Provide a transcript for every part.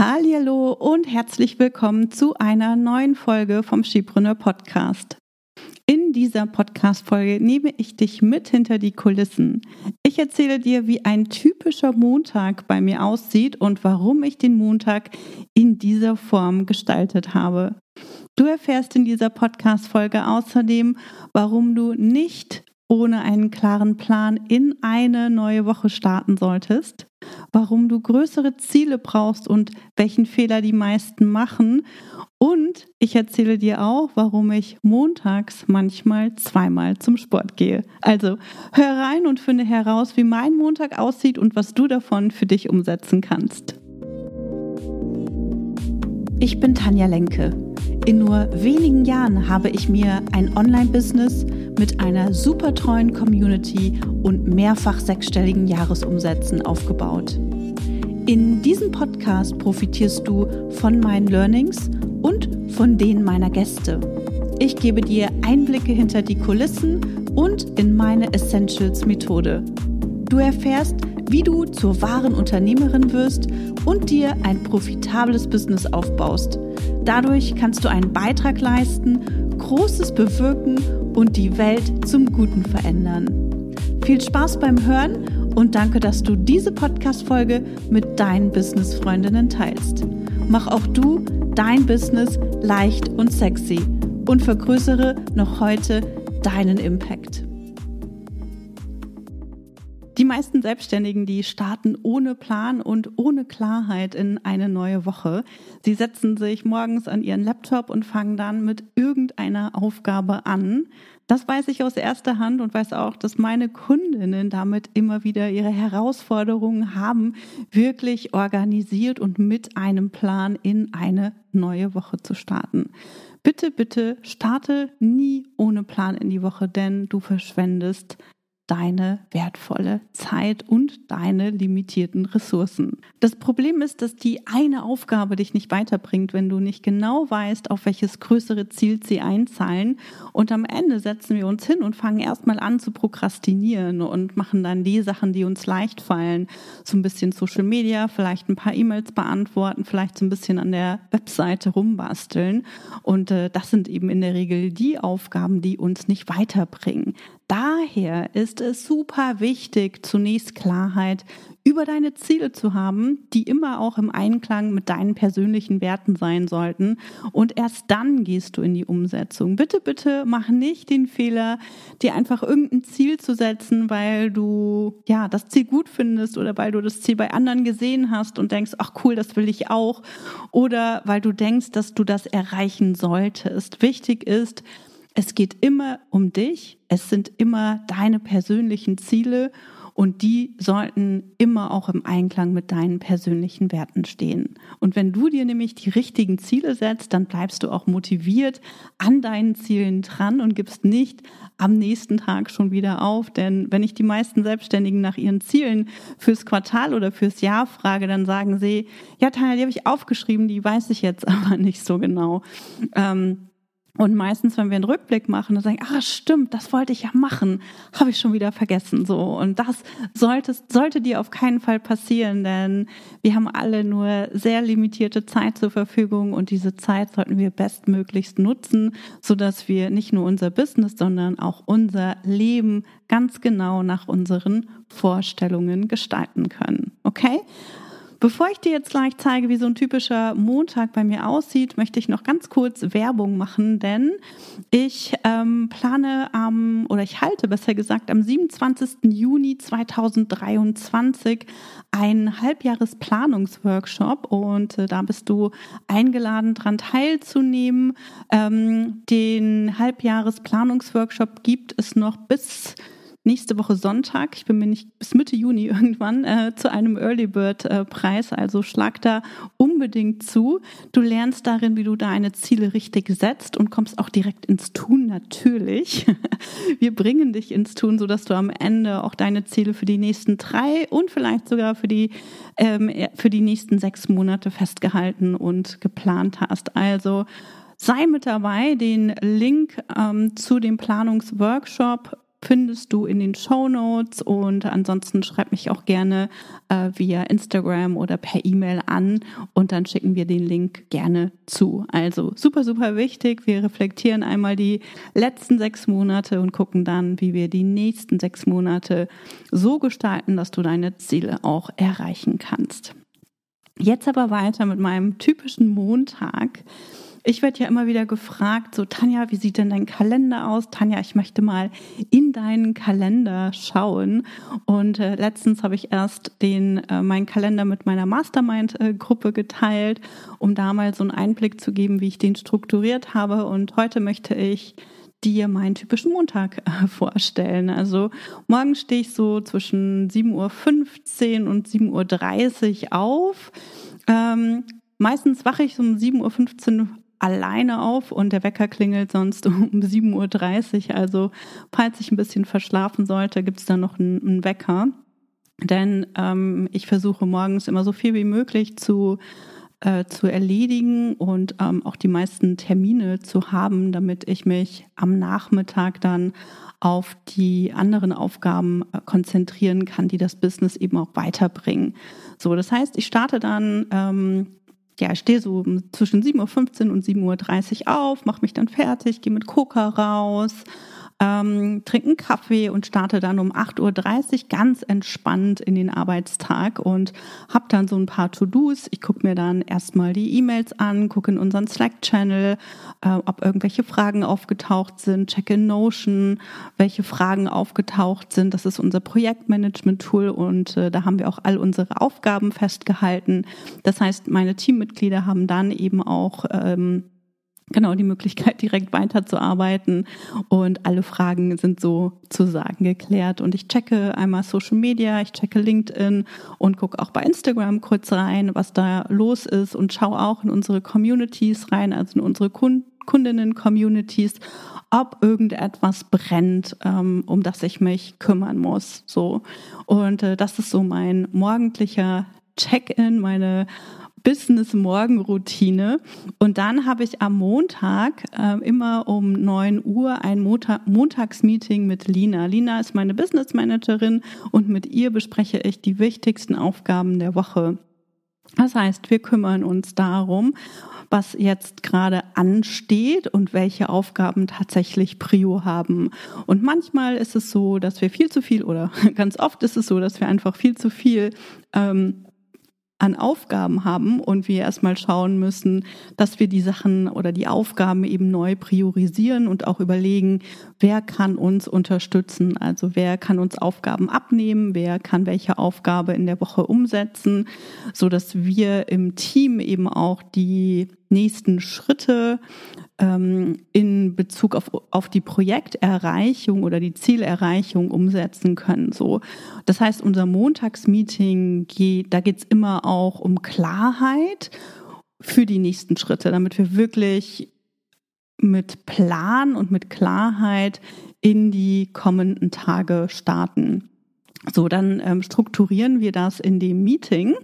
Hallo und herzlich willkommen zu einer neuen Folge vom Skipreneur Podcast. In dieser Podcast-Folge nehme ich dich mit hinter die Kulissen. Ich erzähle dir, wie ein typischer Montag bei mir aussieht und warum ich den Montag in dieser Form gestaltet habe. Du erfährst in dieser Podcast-Folge außerdem, warum du nicht ohne einen klaren Plan in eine neue Woche starten solltest, warum du größere Ziele brauchst und welchen Fehler die meisten machen. Und ich erzähle dir auch, warum ich montags manchmal zweimal zum Sport gehe. Also hör rein und finde heraus, wie mein Montag aussieht und was du davon für dich umsetzen kannst. Ich bin Tanja Lenke. In nur wenigen Jahren habe ich mir ein Online-Business mit einer super treuen Community und mehrfach sechsstelligen Jahresumsätzen aufgebaut. In diesem Podcast profitierst du von meinen Learnings und von denen meiner Gäste. Ich gebe dir Einblicke hinter die Kulissen und in meine Essentials-Methode. Du erfährst, wie du zur wahren Unternehmerin wirst und dir ein profitables Business aufbaust – Dadurch kannst du einen Beitrag leisten, Großes bewirken und die Welt zum Guten verändern. Viel Spaß beim Hören und danke, dass du diese Podcast-Folge mit deinen Business-Freundinnen teilst. Mach auch du dein Business leicht und sexy und vergrößere noch heute deinen Impact. Die meisten Selbstständigen, die starten ohne Plan und ohne Klarheit in eine neue Woche. Sie setzen sich morgens an ihren Laptop und fangen dann mit irgendeiner Aufgabe an. Das weiß ich aus erster Hand und weiß auch, dass meine Kundinnen damit immer wieder ihre Herausforderungen haben, wirklich organisiert und mit einem Plan in eine neue Woche zu starten. Bitte, bitte starte nie ohne Plan in die Woche, denn du verschwendest deine wertvolle Zeit und deine limitierten Ressourcen. Das Problem ist, dass die eine Aufgabe dich nicht weiterbringt, wenn du nicht genau weißt, auf welches größere Ziel sie einzahlen. Und am Ende setzen wir uns hin und fangen erstmal an zu prokrastinieren und machen dann die Sachen, die uns leicht fallen. So ein bisschen Social Media, vielleicht ein paar E-Mails beantworten, vielleicht so ein bisschen an der Webseite rumbasteln. Und äh, das sind eben in der Regel die Aufgaben, die uns nicht weiterbringen. Daher ist es super wichtig, zunächst Klarheit über deine Ziele zu haben, die immer auch im Einklang mit deinen persönlichen Werten sein sollten. Und erst dann gehst du in die Umsetzung. Bitte, bitte mach nicht den Fehler, dir einfach irgendein Ziel zu setzen, weil du ja das Ziel gut findest oder weil du das Ziel bei anderen gesehen hast und denkst, ach cool, das will ich auch. Oder weil du denkst, dass du das erreichen solltest. Wichtig ist, es geht immer um dich, es sind immer deine persönlichen Ziele und die sollten immer auch im Einklang mit deinen persönlichen Werten stehen. Und wenn du dir nämlich die richtigen Ziele setzt, dann bleibst du auch motiviert an deinen Zielen dran und gibst nicht am nächsten Tag schon wieder auf. Denn wenn ich die meisten Selbstständigen nach ihren Zielen fürs Quartal oder fürs Jahr frage, dann sagen sie, ja, Tanja, die habe ich aufgeschrieben, die weiß ich jetzt aber nicht so genau. Ähm, und meistens, wenn wir einen Rückblick machen, dann sagen, ah, stimmt, das wollte ich ja machen, habe ich schon wieder vergessen, so. Und das sollte, sollte dir auf keinen Fall passieren, denn wir haben alle nur sehr limitierte Zeit zur Verfügung und diese Zeit sollten wir bestmöglichst nutzen, so dass wir nicht nur unser Business, sondern auch unser Leben ganz genau nach unseren Vorstellungen gestalten können. Okay? Bevor ich dir jetzt gleich zeige, wie so ein typischer Montag bei mir aussieht, möchte ich noch ganz kurz Werbung machen, denn ich ähm, plane am, oder ich halte besser gesagt, am 27. Juni 2023 einen Halbjahresplanungsworkshop und äh, da bist du eingeladen, daran teilzunehmen. Ähm, den Halbjahresplanungsworkshop gibt es noch bis nächste Woche Sonntag, ich bin mir nicht bis Mitte Juni irgendwann, äh, zu einem Early Bird äh, Preis. Also schlag da unbedingt zu. Du lernst darin, wie du deine Ziele richtig setzt und kommst auch direkt ins Tun natürlich. Wir bringen dich ins Tun, sodass du am Ende auch deine Ziele für die nächsten drei und vielleicht sogar für die, ähm, für die nächsten sechs Monate festgehalten und geplant hast. Also sei mit dabei. Den Link ähm, zu dem Planungsworkshop findest du in den Show Notes und ansonsten schreib mich auch gerne äh, via Instagram oder per E-Mail an und dann schicken wir den Link gerne zu. Also super, super wichtig. Wir reflektieren einmal die letzten sechs Monate und gucken dann, wie wir die nächsten sechs Monate so gestalten, dass du deine Ziele auch erreichen kannst. Jetzt aber weiter mit meinem typischen Montag. Ich werde ja immer wieder gefragt, so Tanja, wie sieht denn dein Kalender aus? Tanja, ich möchte mal in deinen Kalender schauen. Und äh, letztens habe ich erst den äh, meinen Kalender mit meiner Mastermind-Gruppe geteilt, um da mal so einen Einblick zu geben, wie ich den strukturiert habe. Und heute möchte ich dir meinen typischen Montag äh, vorstellen. Also morgen stehe ich so zwischen 7.15 Uhr und 7.30 Uhr auf. Ähm, meistens wache ich um 7.15 Uhr alleine auf und der Wecker klingelt sonst um 7.30 Uhr. Also falls ich ein bisschen verschlafen sollte, gibt es da noch einen, einen Wecker. Denn ähm, ich versuche morgens immer so viel wie möglich zu äh, zu erledigen und ähm, auch die meisten Termine zu haben, damit ich mich am Nachmittag dann auf die anderen Aufgaben äh, konzentrieren kann, die das Business eben auch weiterbringen. So, das heißt, ich starte dann ähm, ja, ich stehe so zwischen 7.15 Uhr und 7.30 Uhr auf, mache mich dann fertig, gehe mit Coca raus, ähm, trinke einen Kaffee und starte dann um 8.30 Uhr ganz entspannt in den Arbeitstag und habe dann so ein paar To-Dos. Ich gucke mir dann erstmal die E-Mails an, gucke in unseren Slack-Channel, äh, ob irgendwelche Fragen aufgetaucht sind, checke in Notion, welche Fragen aufgetaucht sind. Das ist unser Projektmanagement-Tool und äh, da haben wir auch all unsere Aufgaben festgehalten. Das heißt, meine Teammitglieder haben dann eben auch ähm, genau die Möglichkeit, direkt weiterzuarbeiten. Und alle Fragen sind sozusagen geklärt. Und ich checke einmal Social Media, ich checke LinkedIn und gucke auch bei Instagram kurz rein, was da los ist und schaue auch in unsere Communities rein, also in unsere Kundinnen-Communities, ob irgendetwas brennt, ähm, um das ich mich kümmern muss. So. Und äh, das ist so mein morgendlicher Check-in, meine Business-Morgenroutine. Und dann habe ich am Montag äh, immer um 9 Uhr ein Montag Montagsmeeting mit Lina. Lina ist meine Business Managerin und mit ihr bespreche ich die wichtigsten Aufgaben der Woche. Das heißt, wir kümmern uns darum, was jetzt gerade ansteht und welche Aufgaben tatsächlich Prio haben. Und manchmal ist es so, dass wir viel zu viel oder ganz oft ist es so, dass wir einfach viel zu viel ähm, an Aufgaben haben und wir erstmal schauen müssen, dass wir die Sachen oder die Aufgaben eben neu priorisieren und auch überlegen, wer kann uns unterstützen, also wer kann uns Aufgaben abnehmen, wer kann welche Aufgabe in der Woche umsetzen, so dass wir im Team eben auch die nächsten Schritte in Bezug auf, auf die Projekterreichung oder die Zielerreichung umsetzen können. So, das heißt, unser Montagsmeeting geht, da geht's immer auch um Klarheit für die nächsten Schritte, damit wir wirklich mit Plan und mit Klarheit in die kommenden Tage starten. So, dann ähm, strukturieren wir das in dem Meeting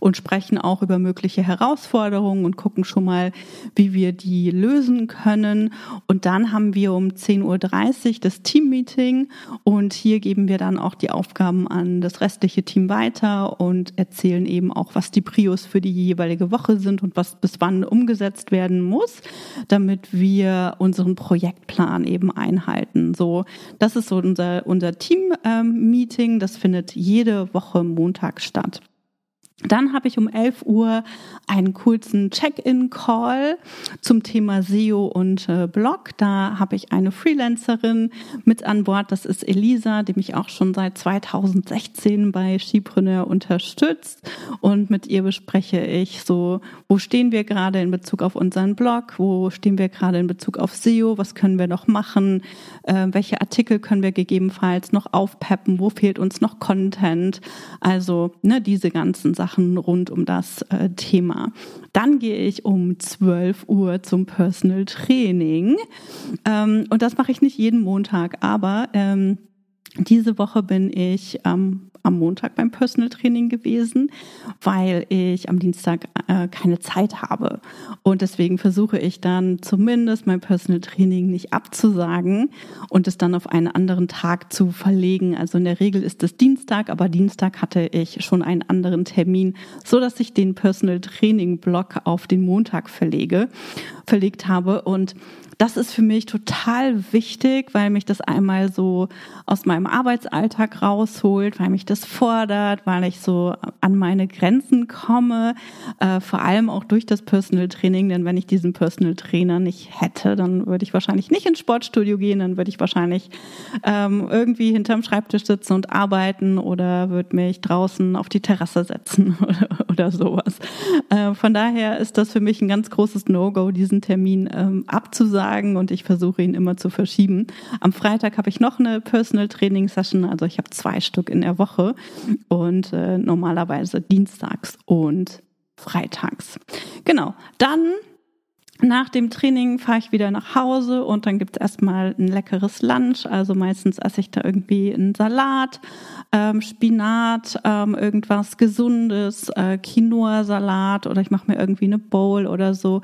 und sprechen auch über mögliche Herausforderungen und gucken schon mal, wie wir die lösen können. Und dann haben wir um 10.30 Uhr das Team-Meeting und hier geben wir dann auch die Aufgaben an das restliche Team weiter und erzählen eben auch, was die Prios für die jeweilige Woche sind und was bis wann umgesetzt werden muss, damit wir unseren Projektplan eben einhalten. So, das ist so unser, unser Team-Meeting. Ähm, das findet jede Woche Montag statt. Dann habe ich um 11 Uhr einen kurzen Check-in-Call zum Thema SEO und äh, Blog. Da habe ich eine Freelancerin mit an Bord. Das ist Elisa, die mich auch schon seit 2016 bei Skipreneur unterstützt. Und mit ihr bespreche ich so, wo stehen wir gerade in Bezug auf unseren Blog? Wo stehen wir gerade in Bezug auf SEO? Was können wir noch machen? Äh, welche Artikel können wir gegebenenfalls noch aufpeppen? Wo fehlt uns noch Content? Also ne, diese ganzen Sachen. Sachen rund um das äh, Thema. Dann gehe ich um 12 Uhr zum Personal Training. Ähm, und das mache ich nicht jeden Montag, aber ähm, Diese Woche bin ich ähm, am Montag beim Personal Training gewesen, weil ich am Dienstag äh, keine Zeit habe. Und deswegen versuche ich dann zumindest mein Personal Training nicht abzusagen und es dann auf einen anderen Tag zu verlegen. Also in der Regel ist es Dienstag, aber Dienstag hatte ich schon einen anderen Termin, so dass ich den Personal Training Block auf den Montag verlege, verlegt habe und das ist für mich total wichtig, weil mich das einmal so aus meinem Arbeitsalltag rausholt, weil mich das fordert, weil ich so an meine Grenzen komme, äh, vor allem auch durch das Personal Training, denn wenn ich diesen Personal Trainer nicht hätte, dann würde ich wahrscheinlich nicht ins Sportstudio gehen, dann würde ich wahrscheinlich ähm, irgendwie hinterm Schreibtisch sitzen und arbeiten oder würde mich draußen auf die Terrasse setzen oder, oder sowas. Äh, von daher ist das für mich ein ganz großes No-Go, diesen Termin ähm, abzusagen Tagen und ich versuche ihn immer zu verschieben. Am Freitag habe ich noch eine Personal Training Session, also ich habe zwei Stück in der Woche und äh, normalerweise dienstags und freitags. Genau, dann nach dem Training fahre ich wieder nach Hause und dann gibt es erstmal ein leckeres Lunch. Also meistens esse ich da irgendwie einen Salat, ähm, Spinat, ähm, irgendwas Gesundes, äh, Quinoa-Salat oder ich mache mir irgendwie eine Bowl oder so.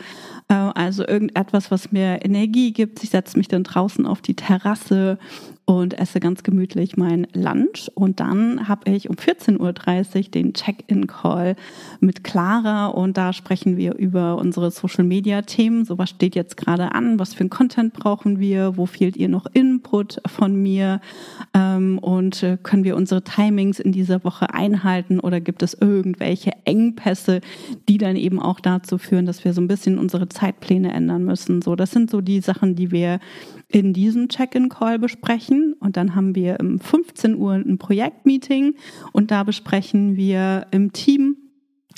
Äh, also irgendetwas, was mir Energie gibt. Ich setze mich dann draußen auf die Terrasse und esse ganz gemütlich mein Lunch. Und dann habe ich um 14.30 Uhr den Check-in-Call mit Clara und da sprechen wir über unsere Social-Media-Themen. So was steht jetzt gerade an, was für ein Content brauchen wir, wo fehlt ihr noch Input von mir ähm, und äh, können wir unsere Timings in dieser Woche einhalten oder gibt es irgendwelche Engpässe, die dann eben auch dazu führen, dass wir so ein bisschen unsere Zeitpläne ändern müssen. So, das sind so die Sachen, die wir in diesem Check-in-Call besprechen. Und dann haben wir um 15 Uhr ein Projektmeeting und da besprechen wir im Team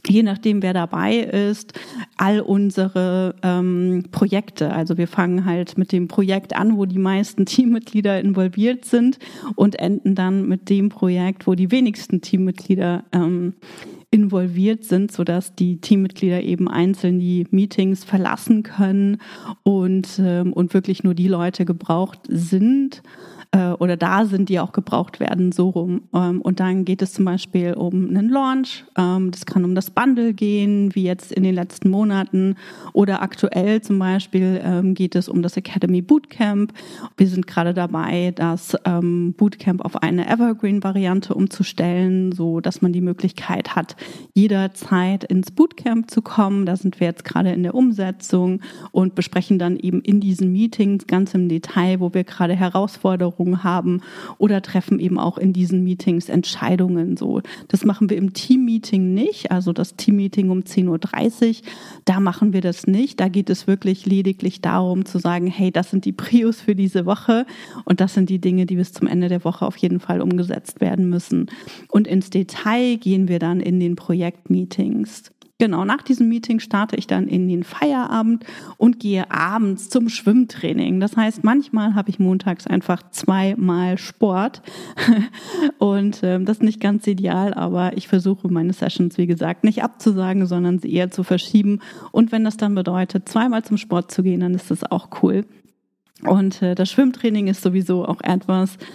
je nachdem, wer dabei ist, all unsere ähm, Projekte. Also wir fangen halt mit dem Projekt an, wo die meisten Teammitglieder involviert sind und enden dann mit dem Projekt, wo die wenigsten Teammitglieder ähm, involviert sind, sodass die Teammitglieder eben einzeln die Meetings verlassen können und, ähm, und wirklich nur die Leute gebraucht sind äh, oder da sind, die auch gebraucht werden, so rum. Ähm, und dann geht es zum Beispiel um einen Launch, ähm, das kann um das Bundle gehen, wie jetzt in den letzten Monaten oder aktuell zum Beispiel ähm, geht es um das Academy Bootcamp. Wir sind gerade dabei, das ähm, Bootcamp auf eine Evergreen-Variante umzustellen, so dass man die Möglichkeit hat, jederzeit ins Bootcamp zu kommen. Da sind wir jetzt gerade in der Umsetzung und besprechen dann eben in diesen Meetings ganz im Detail, wo wir gerade Herausforderungen haben oder treffen eben auch in diesen Meetings Entscheidungen so. Das machen wir im Teammeeting nicht, also das Teammeeting um 10.30 Uhr, da machen wir das nicht. Da geht es wirklich lediglich darum zu sagen, hey, das sind die Prios für diese Woche und das sind die Dinge, die bis zum Ende der Woche auf jeden Fall umgesetzt werden müssen. Und ins Detail gehen wir dann in den Projektmeetings. Genau, nach diesem Meeting starte ich dann in den Feierabend und gehe abends zum Schwimmtraining. Das heißt, manchmal habe ich montags einfach zweimal Sport und äh, das ist nicht ganz ideal, aber ich versuche meine Sessions, wie gesagt, nicht abzusagen, sondern sie eher zu verschieben. Und wenn das dann bedeutet, zweimal zum Sport zu gehen, dann ist das auch cool. Und äh, das Schwimmtraining ist sowieso auch etwas, ähm,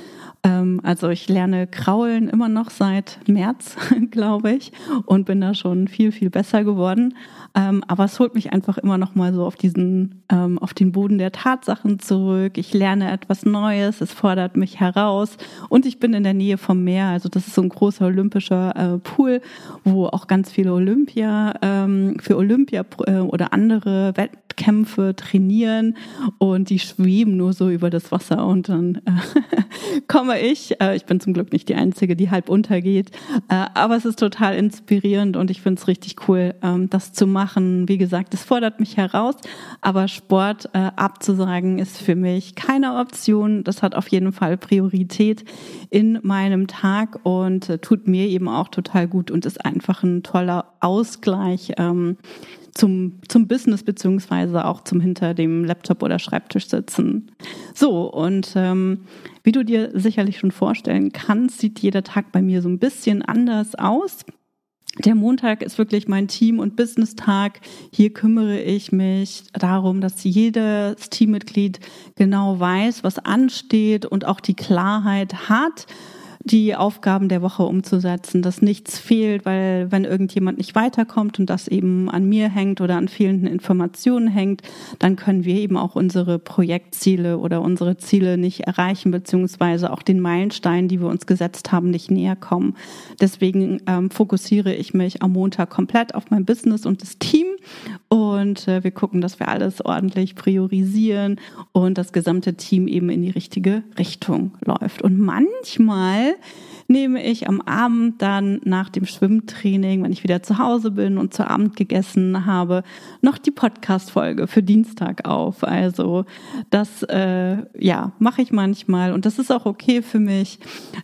also ich lerne Kraulen immer noch seit März, glaube ich, und bin da schon viel, viel besser geworden. Ähm, aber es holt mich einfach immer noch mal so auf diesen, ähm, auf den Boden der Tatsachen zurück. Ich lerne etwas Neues, es fordert mich heraus und ich bin in der Nähe vom Meer. Also das ist so ein großer olympischer äh, Pool, wo auch ganz viele Olympia ähm, für Olympia äh, oder andere Wettkämpfe trainieren und die schweben nur so über das Wasser und dann äh, komme ich. Äh, ich bin zum Glück nicht die Einzige, die halb untergeht, äh, aber es ist total inspirierend und ich finde es richtig cool, ähm, das zu machen. Wie gesagt, es fordert mich heraus, aber Sport äh, abzusagen ist für mich keine Option. Das hat auf jeden Fall Priorität in meinem Tag und äh, tut mir eben auch total gut und ist einfach ein toller Ausgleich. Ähm, zum, zum Business beziehungsweise auch zum hinter dem Laptop oder Schreibtisch sitzen. So, und ähm, wie du dir sicherlich schon vorstellen kannst, sieht jeder Tag bei mir so ein bisschen anders aus. Der Montag ist wirklich mein Team- und Business-Tag. Hier kümmere ich mich darum, dass jedes Teammitglied genau weiß, was ansteht und auch die Klarheit hat, die Aufgaben der Woche umzusetzen, dass nichts fehlt, weil wenn irgendjemand nicht weiterkommt und das eben an mir hängt oder an fehlenden Informationen hängt, dann können wir eben auch unsere Projektziele oder unsere Ziele nicht erreichen, beziehungsweise auch den Meilenstein, die wir uns gesetzt haben, nicht näher kommen. Deswegen ähm, fokussiere ich mich am Montag komplett auf mein Business und das Team und äh, wir gucken, dass wir alles ordentlich priorisieren und das gesamte Team eben in die richtige Richtung läuft. Und manchmal nehme ich am Abend dann nach dem Schwimmtraining, wenn ich wieder zu Hause bin und zu Abend gegessen habe, noch die Podcast-Folge für Dienstag auf. Also das, äh, ja, mache ich manchmal und das ist auch okay für mich.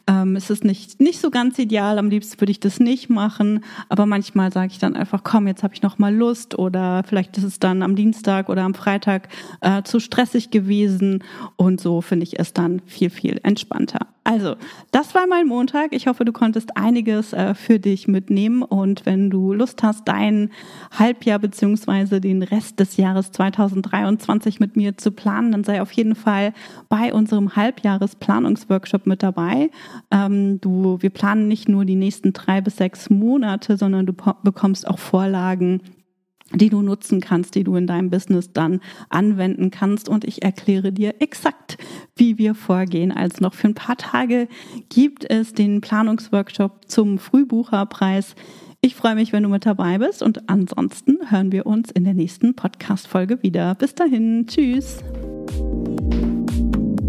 Ähm, es ist nicht, nicht so ganz ideal, am liebsten würde ich das nicht machen, aber manchmal sage ich dann einfach, komm, jetzt habe ich noch mal Lust oder vielleicht ist es dann am Dienstag oder am Freitag äh, zu stressig gewesen und so finde ich es dann viel, viel entspannter. Also, das war mein Montag. Ich hoffe, du konntest einiges äh, für dich mitnehmen. Und wenn du Lust hast, dein Halbjahr beziehungsweise den Rest des Jahres 2023 mit mir zu planen, dann sei auf jeden Fall bei unserem Halbjahresplanungsworkshop mit dabei. Ähm, du, wir planen nicht nur die nächsten drei bis sechs Monate, sondern du bekommst auch Vorlagen die du nutzen kannst, die du in deinem Business dann anwenden kannst. Und ich erkläre dir exakt, wie wir vorgehen. Also noch für ein paar Tage gibt es den Planungsworkshop zum Frühbucherpreis. Ich freue mich, wenn du mit dabei bist und ansonsten hören wir uns in der nächsten Podcast-Folge wieder. Bis dahin, tschüss.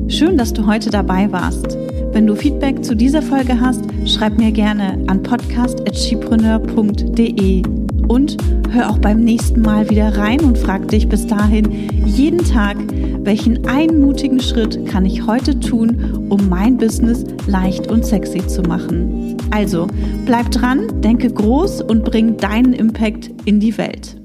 Schön, dass du heute dabei warst. Wenn du Feedback zu dieser Folge hast, schreib mir gerne an podcast.chipreneur.de und hör auch beim nächsten Mal wieder rein und frag dich bis dahin jeden Tag, welchen einmutigen Schritt kann ich heute tun, um mein Business leicht und sexy zu machen. Also, bleib dran, denke groß und bring deinen Impact in die Welt.